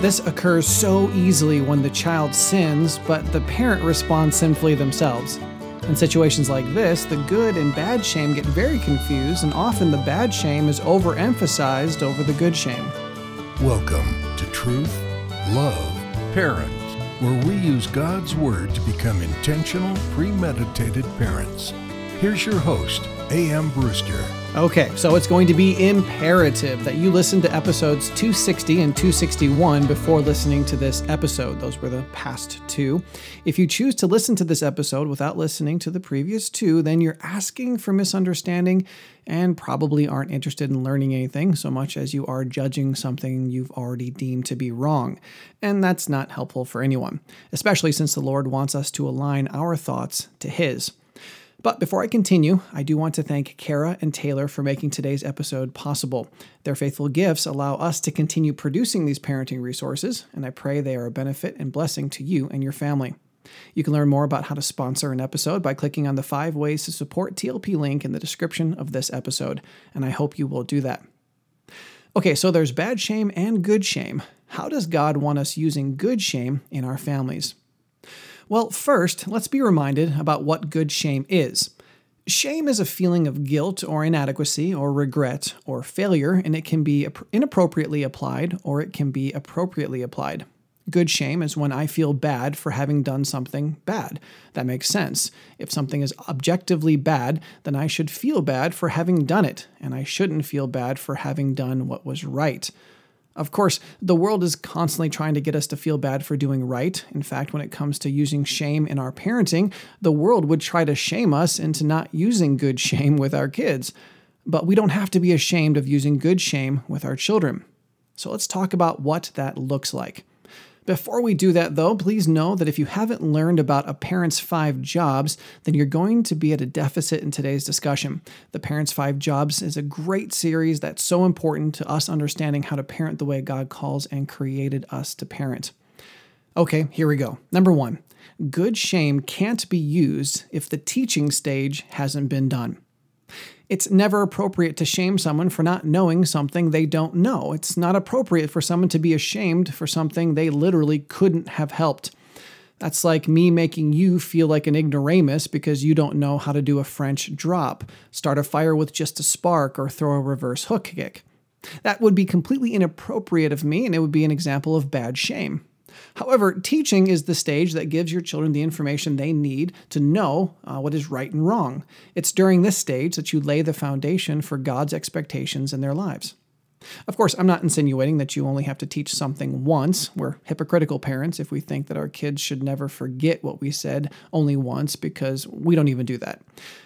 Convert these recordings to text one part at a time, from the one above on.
This occurs so easily when the child sins, but the parent responds sinfully themselves. In situations like this, the good and bad shame get very confused, and often the bad shame is overemphasized over the good shame. Welcome to Truth, Love, Parent, where we use God's Word to become intentional, premeditated parents. Here's your host, A.M. Brewster. Okay, so it's going to be imperative that you listen to episodes 260 and 261 before listening to this episode. Those were the past two. If you choose to listen to this episode without listening to the previous two, then you're asking for misunderstanding and probably aren't interested in learning anything so much as you are judging something you've already deemed to be wrong. And that's not helpful for anyone, especially since the Lord wants us to align our thoughts to His. But before I continue, I do want to thank Kara and Taylor for making today's episode possible. Their faithful gifts allow us to continue producing these parenting resources, and I pray they are a benefit and blessing to you and your family. You can learn more about how to sponsor an episode by clicking on the five ways to support TLP link in the description of this episode, and I hope you will do that. Okay, so there's bad shame and good shame. How does God want us using good shame in our families? Well, first, let's be reminded about what good shame is. Shame is a feeling of guilt or inadequacy or regret or failure, and it can be inappropriately applied or it can be appropriately applied. Good shame is when I feel bad for having done something bad. That makes sense. If something is objectively bad, then I should feel bad for having done it, and I shouldn't feel bad for having done what was right. Of course, the world is constantly trying to get us to feel bad for doing right. In fact, when it comes to using shame in our parenting, the world would try to shame us into not using good shame with our kids. But we don't have to be ashamed of using good shame with our children. So let's talk about what that looks like. Before we do that, though, please know that if you haven't learned about a parent's five jobs, then you're going to be at a deficit in today's discussion. The Parent's Five Jobs is a great series that's so important to us understanding how to parent the way God calls and created us to parent. Okay, here we go. Number one good shame can't be used if the teaching stage hasn't been done. It's never appropriate to shame someone for not knowing something they don't know. It's not appropriate for someone to be ashamed for something they literally couldn't have helped. That's like me making you feel like an ignoramus because you don't know how to do a French drop, start a fire with just a spark, or throw a reverse hook kick. That would be completely inappropriate of me, and it would be an example of bad shame. However, teaching is the stage that gives your children the information they need to know uh, what is right and wrong. It's during this stage that you lay the foundation for God's expectations in their lives. Of course, I'm not insinuating that you only have to teach something once. We're hypocritical parents if we think that our kids should never forget what we said only once because we don't even do that.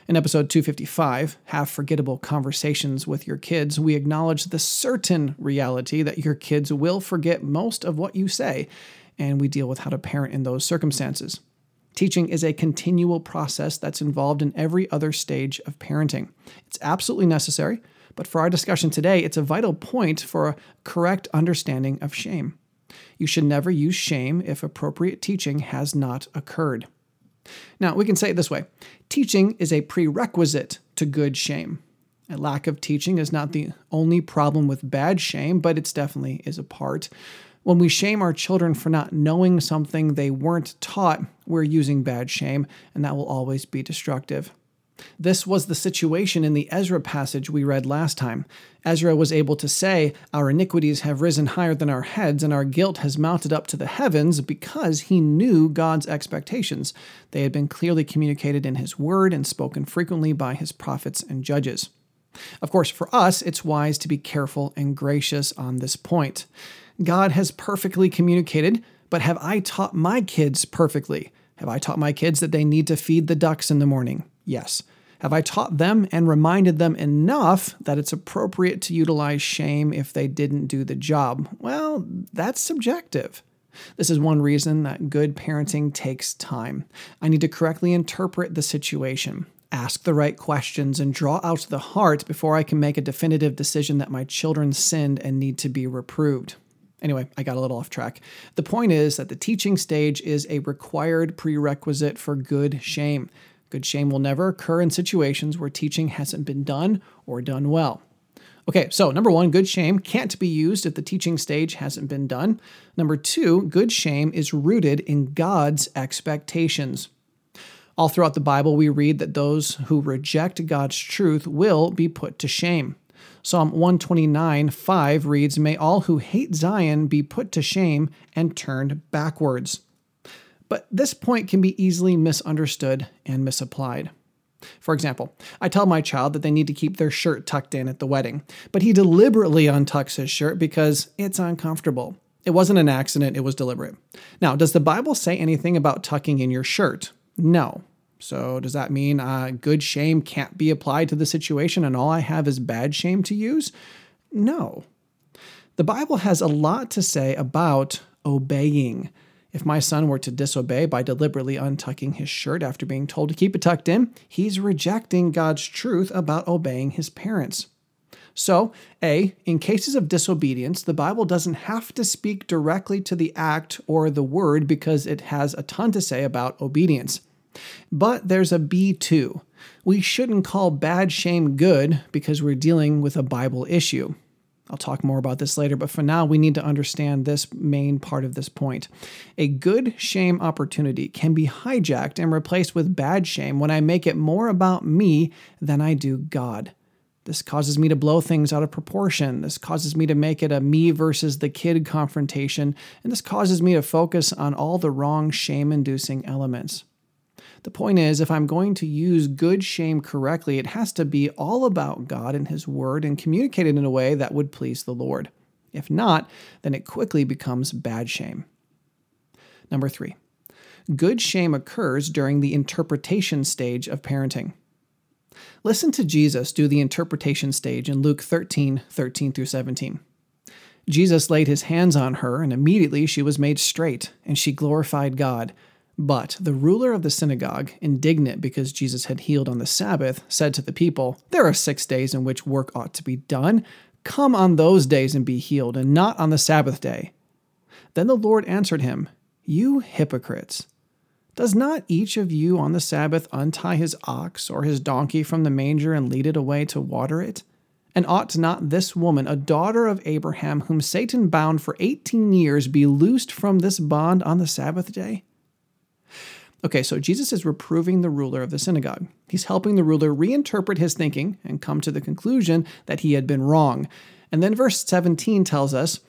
In episode 255, Have Forgettable Conversations with Your Kids, we acknowledge the certain reality that your kids will forget most of what you say and we deal with how to parent in those circumstances. Teaching is a continual process that's involved in every other stage of parenting. It's absolutely necessary, but for our discussion today, it's a vital point for a correct understanding of shame. You should never use shame if appropriate teaching has not occurred. Now, we can say it this way teaching is a prerequisite to good shame. A lack of teaching is not the only problem with bad shame, but it's definitely is a part. When we shame our children for not knowing something they weren't taught, we're using bad shame, and that will always be destructive. This was the situation in the Ezra passage we read last time. Ezra was able to say, Our iniquities have risen higher than our heads, and our guilt has mounted up to the heavens because he knew God's expectations. They had been clearly communicated in his word and spoken frequently by his prophets and judges. Of course, for us, it's wise to be careful and gracious on this point. God has perfectly communicated, but have I taught my kids perfectly? Have I taught my kids that they need to feed the ducks in the morning? Yes. Have I taught them and reminded them enough that it's appropriate to utilize shame if they didn't do the job? Well, that's subjective. This is one reason that good parenting takes time. I need to correctly interpret the situation, ask the right questions, and draw out the heart before I can make a definitive decision that my children sinned and need to be reproved. Anyway, I got a little off track. The point is that the teaching stage is a required prerequisite for good shame. Good shame will never occur in situations where teaching hasn't been done or done well. Okay, so number one, good shame can't be used if the teaching stage hasn't been done. Number two, good shame is rooted in God's expectations. All throughout the Bible, we read that those who reject God's truth will be put to shame. Psalm 129 5 reads, May all who hate Zion be put to shame and turned backwards. But this point can be easily misunderstood and misapplied. For example, I tell my child that they need to keep their shirt tucked in at the wedding, but he deliberately untucks his shirt because it's uncomfortable. It wasn't an accident, it was deliberate. Now, does the Bible say anything about tucking in your shirt? No. So, does that mean uh, good shame can't be applied to the situation and all I have is bad shame to use? No. The Bible has a lot to say about obeying. If my son were to disobey by deliberately untucking his shirt after being told to keep it tucked in, he's rejecting God's truth about obeying his parents. So, A, in cases of disobedience, the Bible doesn't have to speak directly to the act or the word because it has a ton to say about obedience. But there's a B too. We shouldn't call bad shame good because we're dealing with a Bible issue. I'll talk more about this later, but for now, we need to understand this main part of this point. A good shame opportunity can be hijacked and replaced with bad shame when I make it more about me than I do God. This causes me to blow things out of proportion. This causes me to make it a me versus the kid confrontation, and this causes me to focus on all the wrong shame inducing elements. The point is, if I'm going to use good shame correctly, it has to be all about God and His Word and communicated in a way that would please the Lord. If not, then it quickly becomes bad shame. Number three, good shame occurs during the interpretation stage of parenting. Listen to Jesus do the interpretation stage in Luke 13 13 through 17. Jesus laid his hands on her, and immediately she was made straight, and she glorified God. But the ruler of the synagogue, indignant because Jesus had healed on the Sabbath, said to the people, There are six days in which work ought to be done. Come on those days and be healed, and not on the Sabbath day. Then the Lord answered him, You hypocrites! Does not each of you on the Sabbath untie his ox or his donkey from the manger and lead it away to water it? And ought not this woman, a daughter of Abraham, whom Satan bound for eighteen years, be loosed from this bond on the Sabbath day? Okay, so Jesus is reproving the ruler of the synagogue. He's helping the ruler reinterpret his thinking and come to the conclusion that he had been wrong. And then verse 17 tells us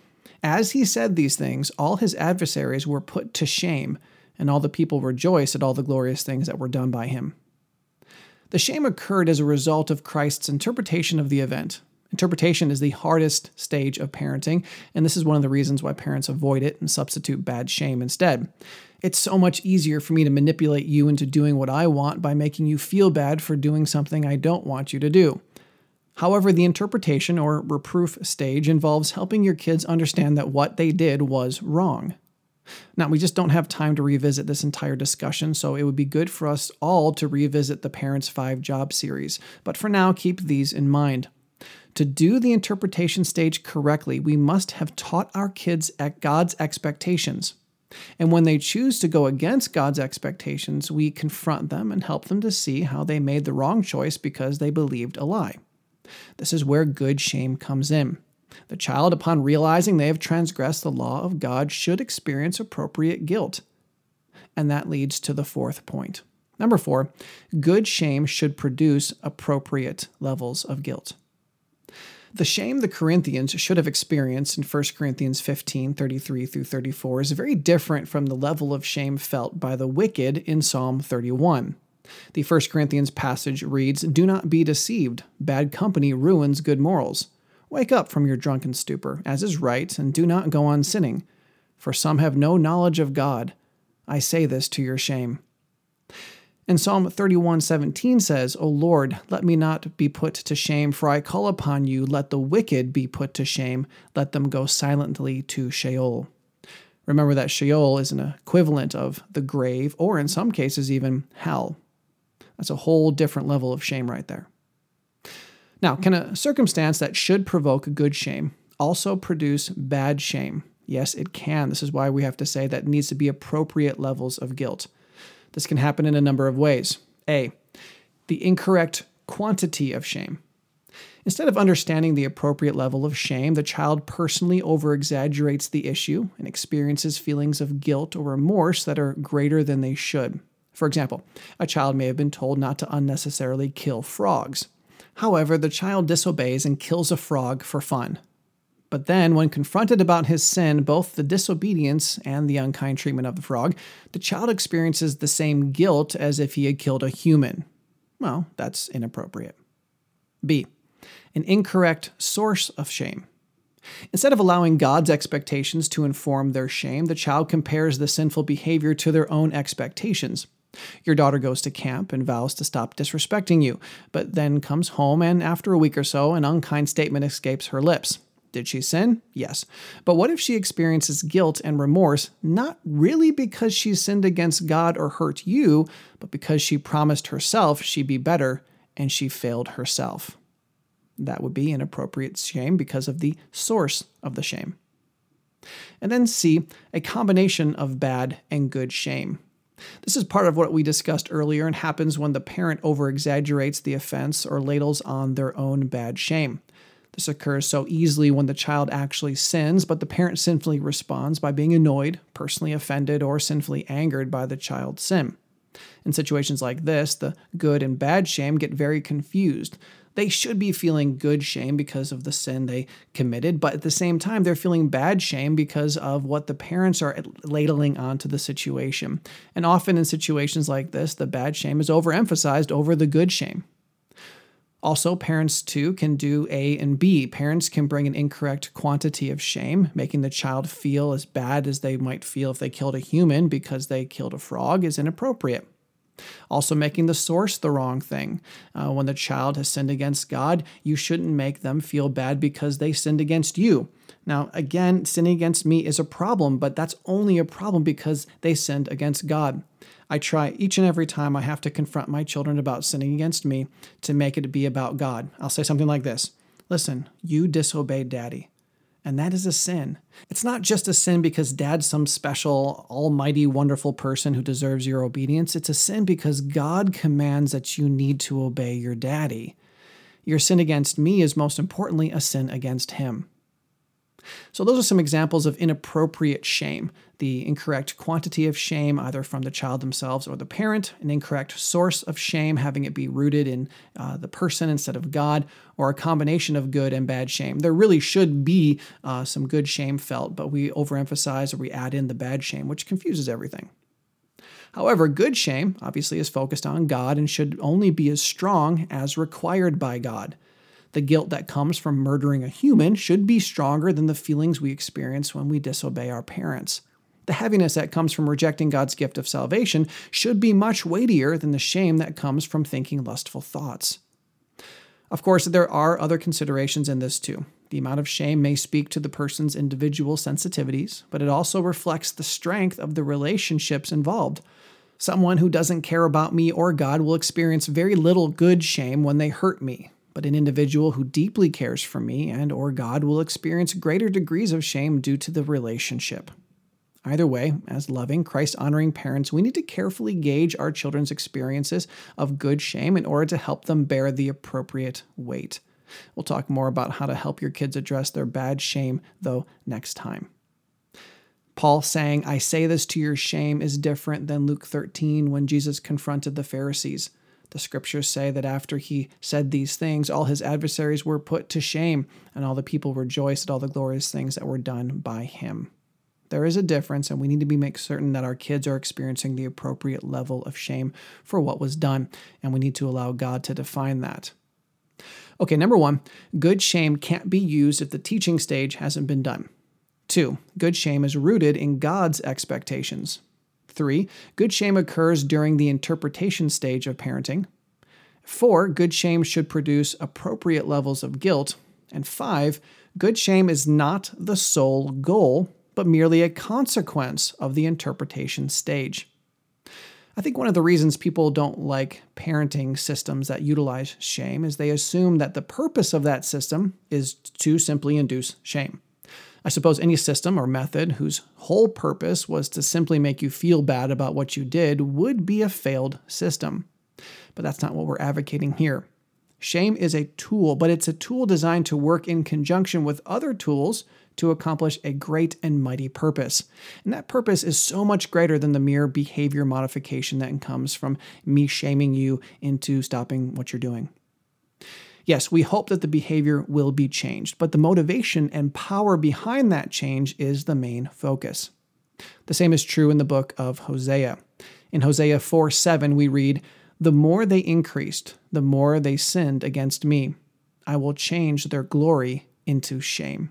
As he said these things, all his adversaries were put to shame, and all the people rejoiced at all the glorious things that were done by him. The shame occurred as a result of Christ's interpretation of the event. Interpretation is the hardest stage of parenting, and this is one of the reasons why parents avoid it and substitute bad shame instead. It's so much easier for me to manipulate you into doing what I want by making you feel bad for doing something I don't want you to do. However, the interpretation or reproof stage involves helping your kids understand that what they did was wrong. Now, we just don't have time to revisit this entire discussion, so it would be good for us all to revisit the Parents 5 Job series. But for now, keep these in mind. To do the interpretation stage correctly, we must have taught our kids at God's expectations. And when they choose to go against God's expectations, we confront them and help them to see how they made the wrong choice because they believed a lie. This is where good shame comes in. The child, upon realizing they have transgressed the law of God, should experience appropriate guilt. And that leads to the fourth point. Number four, good shame should produce appropriate levels of guilt. The shame the Corinthians should have experienced in 1 Corinthians 15 33 through 34 is very different from the level of shame felt by the wicked in Psalm 31. The 1 Corinthians passage reads Do not be deceived. Bad company ruins good morals. Wake up from your drunken stupor, as is right, and do not go on sinning. For some have no knowledge of God. I say this to your shame. And Psalm 31:17 says, "O Lord, let me not be put to shame, for I call upon you. Let the wicked be put to shame. Let them go silently to Sheol." Remember that Sheol is an equivalent of the grave, or in some cases, even hell. That's a whole different level of shame right there. Now, can a circumstance that should provoke good shame also produce bad shame? Yes, it can. This is why we have to say that needs to be appropriate levels of guilt. This can happen in a number of ways. A, the incorrect quantity of shame. Instead of understanding the appropriate level of shame, the child personally overexaggerates the issue and experiences feelings of guilt or remorse that are greater than they should. For example, a child may have been told not to unnecessarily kill frogs. However, the child disobeys and kills a frog for fun. But then, when confronted about his sin, both the disobedience and the unkind treatment of the frog, the child experiences the same guilt as if he had killed a human. Well, that's inappropriate. B. An incorrect source of shame. Instead of allowing God's expectations to inform their shame, the child compares the sinful behavior to their own expectations. Your daughter goes to camp and vows to stop disrespecting you, but then comes home and after a week or so, an unkind statement escapes her lips. Did she sin? Yes. But what if she experiences guilt and remorse, not really because she sinned against God or hurt you, but because she promised herself she'd be better and she failed herself? That would be inappropriate shame because of the source of the shame. And then C, a combination of bad and good shame. This is part of what we discussed earlier and happens when the parent over exaggerates the offense or ladles on their own bad shame. This occurs so easily when the child actually sins, but the parent sinfully responds by being annoyed, personally offended, or sinfully angered by the child's sin. In situations like this, the good and bad shame get very confused. They should be feeling good shame because of the sin they committed, but at the same time, they're feeling bad shame because of what the parents are ladling onto the situation. And often in situations like this, the bad shame is overemphasized over the good shame. Also, parents too can do A and B. Parents can bring an incorrect quantity of shame, making the child feel as bad as they might feel if they killed a human because they killed a frog is inappropriate. Also, making the source the wrong thing. Uh, when the child has sinned against God, you shouldn't make them feel bad because they sinned against you. Now, again, sinning against me is a problem, but that's only a problem because they sinned against God. I try each and every time I have to confront my children about sinning against me to make it be about God. I'll say something like this Listen, you disobeyed daddy. And that is a sin. It's not just a sin because dad's some special, almighty, wonderful person who deserves your obedience. It's a sin because God commands that you need to obey your daddy. Your sin against me is most importantly a sin against him. So, those are some examples of inappropriate shame the incorrect quantity of shame, either from the child themselves or the parent, an incorrect source of shame, having it be rooted in uh, the person instead of God, or a combination of good and bad shame. There really should be uh, some good shame felt, but we overemphasize or we add in the bad shame, which confuses everything. However, good shame obviously is focused on God and should only be as strong as required by God. The guilt that comes from murdering a human should be stronger than the feelings we experience when we disobey our parents. The heaviness that comes from rejecting God's gift of salvation should be much weightier than the shame that comes from thinking lustful thoughts. Of course, there are other considerations in this too. The amount of shame may speak to the person's individual sensitivities, but it also reflects the strength of the relationships involved. Someone who doesn't care about me or God will experience very little good shame when they hurt me, but an individual who deeply cares for me and or God will experience greater degrees of shame due to the relationship. Either way, as loving, Christ honoring parents, we need to carefully gauge our children's experiences of good shame in order to help them bear the appropriate weight. We'll talk more about how to help your kids address their bad shame, though, next time. Paul saying, I say this to your shame, is different than Luke 13 when Jesus confronted the Pharisees. The scriptures say that after he said these things, all his adversaries were put to shame, and all the people rejoiced at all the glorious things that were done by him. There is a difference, and we need to be make certain that our kids are experiencing the appropriate level of shame for what was done, and we need to allow God to define that. Okay, number one, good shame can't be used if the teaching stage hasn't been done. Two, good shame is rooted in God's expectations. Three, good shame occurs during the interpretation stage of parenting. Four, good shame should produce appropriate levels of guilt. And five, good shame is not the sole goal, but merely a consequence of the interpretation stage. I think one of the reasons people don't like parenting systems that utilize shame is they assume that the purpose of that system is to simply induce shame. I suppose any system or method whose whole purpose was to simply make you feel bad about what you did would be a failed system. But that's not what we're advocating here. Shame is a tool, but it's a tool designed to work in conjunction with other tools to accomplish a great and mighty purpose. And that purpose is so much greater than the mere behavior modification that comes from me shaming you into stopping what you're doing. Yes, we hope that the behavior will be changed, but the motivation and power behind that change is the main focus. The same is true in the book of Hosea. In Hosea 4 7, we read, The more they increased, the more they sinned against me. I will change their glory into shame.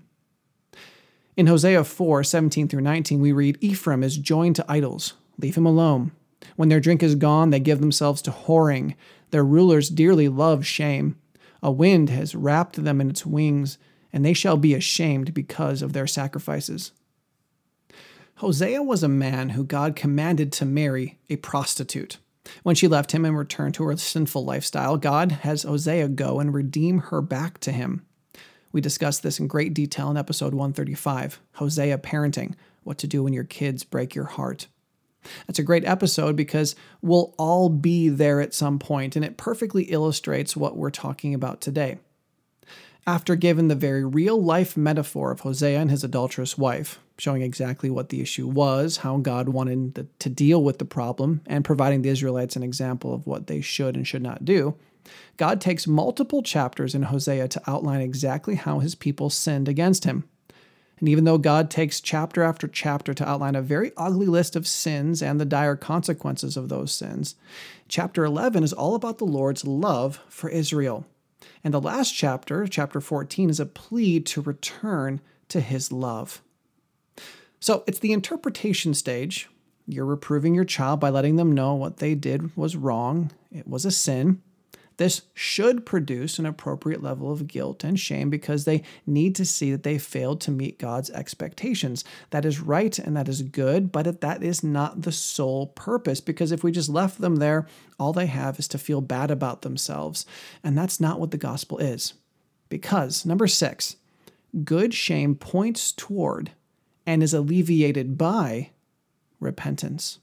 In Hosea 4 17 through 19, we read, Ephraim is joined to idols. Leave him alone. When their drink is gone, they give themselves to whoring. Their rulers dearly love shame. A wind has wrapped them in its wings, and they shall be ashamed because of their sacrifices. Hosea was a man who God commanded to marry a prostitute. When she left him and returned to her sinful lifestyle, God has Hosea go and redeem her back to him. We discussed this in great detail in episode 135 Hosea Parenting What to Do When Your Kids Break Your Heart. That's a great episode because we'll all be there at some point, and it perfectly illustrates what we're talking about today. After giving the very real life metaphor of Hosea and his adulterous wife, showing exactly what the issue was, how God wanted the, to deal with the problem, and providing the Israelites an example of what they should and should not do, God takes multiple chapters in Hosea to outline exactly how his people sinned against him. And even though God takes chapter after chapter to outline a very ugly list of sins and the dire consequences of those sins, chapter 11 is all about the Lord's love for Israel. And the last chapter, chapter 14, is a plea to return to his love. So it's the interpretation stage. You're reproving your child by letting them know what they did was wrong, it was a sin. This should produce an appropriate level of guilt and shame because they need to see that they failed to meet God's expectations. That is right and that is good, but that is not the sole purpose because if we just left them there, all they have is to feel bad about themselves. And that's not what the gospel is. Because, number six, good shame points toward and is alleviated by repentance.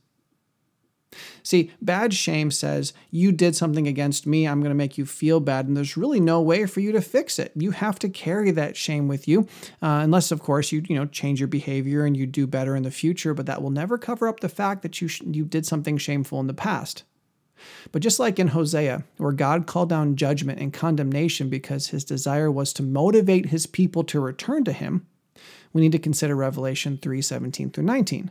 See, bad shame says, You did something against me, I'm going to make you feel bad, and there's really no way for you to fix it. You have to carry that shame with you, uh, unless, of course, you, you know, change your behavior and you do better in the future, but that will never cover up the fact that you, sh- you did something shameful in the past. But just like in Hosea, where God called down judgment and condemnation because his desire was to motivate his people to return to him, we need to consider Revelation 3 17 through 19.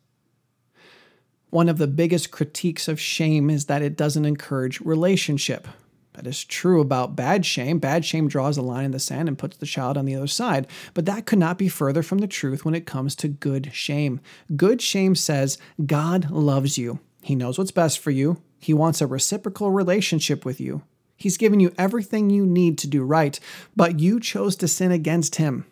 One of the biggest critiques of shame is that it doesn't encourage relationship. That is true about bad shame. Bad shame draws a line in the sand and puts the child on the other side. But that could not be further from the truth when it comes to good shame. Good shame says God loves you. He knows what's best for you. He wants a reciprocal relationship with you. He's given you everything you need to do right, but you chose to sin against him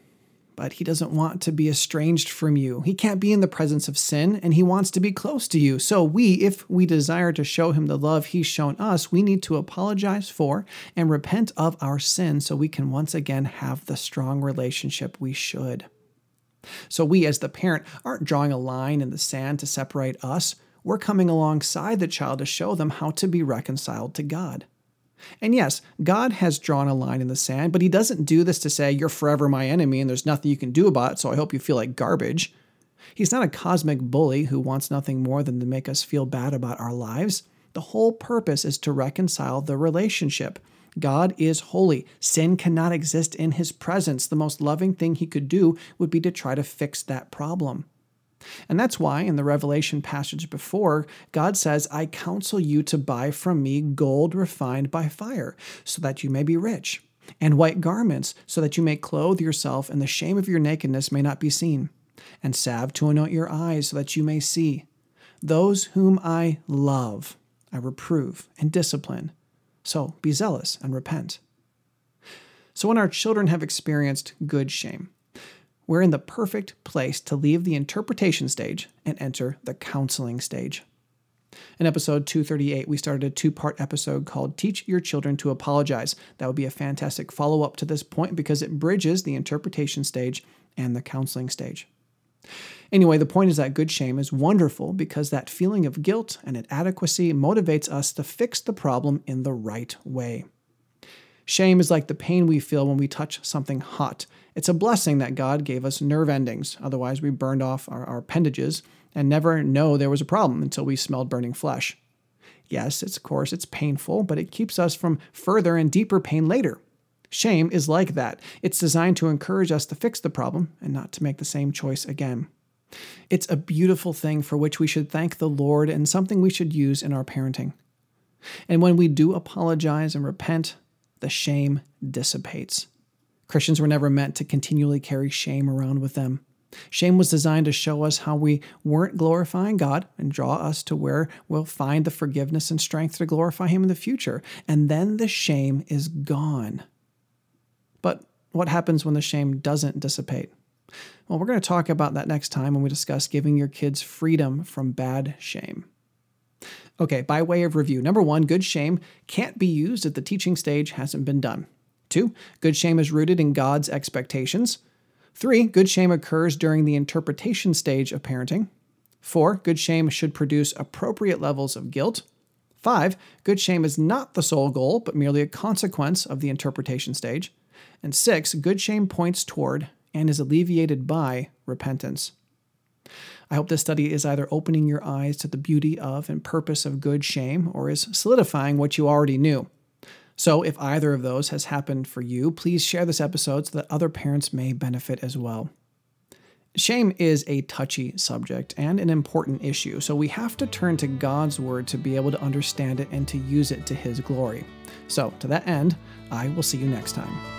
but he doesn't want to be estranged from you. He can't be in the presence of sin, and he wants to be close to you. So, we, if we desire to show him the love he's shown us, we need to apologize for and repent of our sin so we can once again have the strong relationship we should. So, we, as the parent, aren't drawing a line in the sand to separate us. We're coming alongside the child to show them how to be reconciled to God. And yes, God has drawn a line in the sand, but He doesn't do this to say, You're forever my enemy and there's nothing you can do about it, so I hope you feel like garbage. He's not a cosmic bully who wants nothing more than to make us feel bad about our lives. The whole purpose is to reconcile the relationship. God is holy. Sin cannot exist in His presence. The most loving thing He could do would be to try to fix that problem. And that's why in the Revelation passage before, God says, I counsel you to buy from me gold refined by fire, so that you may be rich, and white garments, so that you may clothe yourself, and the shame of your nakedness may not be seen, and salve to anoint your eyes, so that you may see. Those whom I love, I reprove and discipline. So be zealous and repent. So when our children have experienced good shame, we're in the perfect place to leave the interpretation stage and enter the counseling stage. In episode 238, we started a two part episode called Teach Your Children to Apologize. That would be a fantastic follow up to this point because it bridges the interpretation stage and the counseling stage. Anyway, the point is that good shame is wonderful because that feeling of guilt and inadequacy motivates us to fix the problem in the right way. Shame is like the pain we feel when we touch something hot. It's a blessing that God gave us nerve endings, otherwise, we burned off our, our appendages and never know there was a problem until we smelled burning flesh. Yes, it's of course it's painful, but it keeps us from further and deeper pain later. Shame is like that. It's designed to encourage us to fix the problem and not to make the same choice again. It's a beautiful thing for which we should thank the Lord and something we should use in our parenting. And when we do apologize and repent, the shame dissipates. Christians were never meant to continually carry shame around with them. Shame was designed to show us how we weren't glorifying God and draw us to where we'll find the forgiveness and strength to glorify Him in the future. And then the shame is gone. But what happens when the shame doesn't dissipate? Well, we're going to talk about that next time when we discuss giving your kids freedom from bad shame. Okay, by way of review number one, good shame can't be used if the teaching stage hasn't been done. Two, good shame is rooted in God's expectations. Three, good shame occurs during the interpretation stage of parenting. Four, good shame should produce appropriate levels of guilt. Five, good shame is not the sole goal, but merely a consequence of the interpretation stage. And six, good shame points toward and is alleviated by repentance. I hope this study is either opening your eyes to the beauty of and purpose of good shame or is solidifying what you already knew. So, if either of those has happened for you, please share this episode so that other parents may benefit as well. Shame is a touchy subject and an important issue, so we have to turn to God's Word to be able to understand it and to use it to His glory. So, to that end, I will see you next time.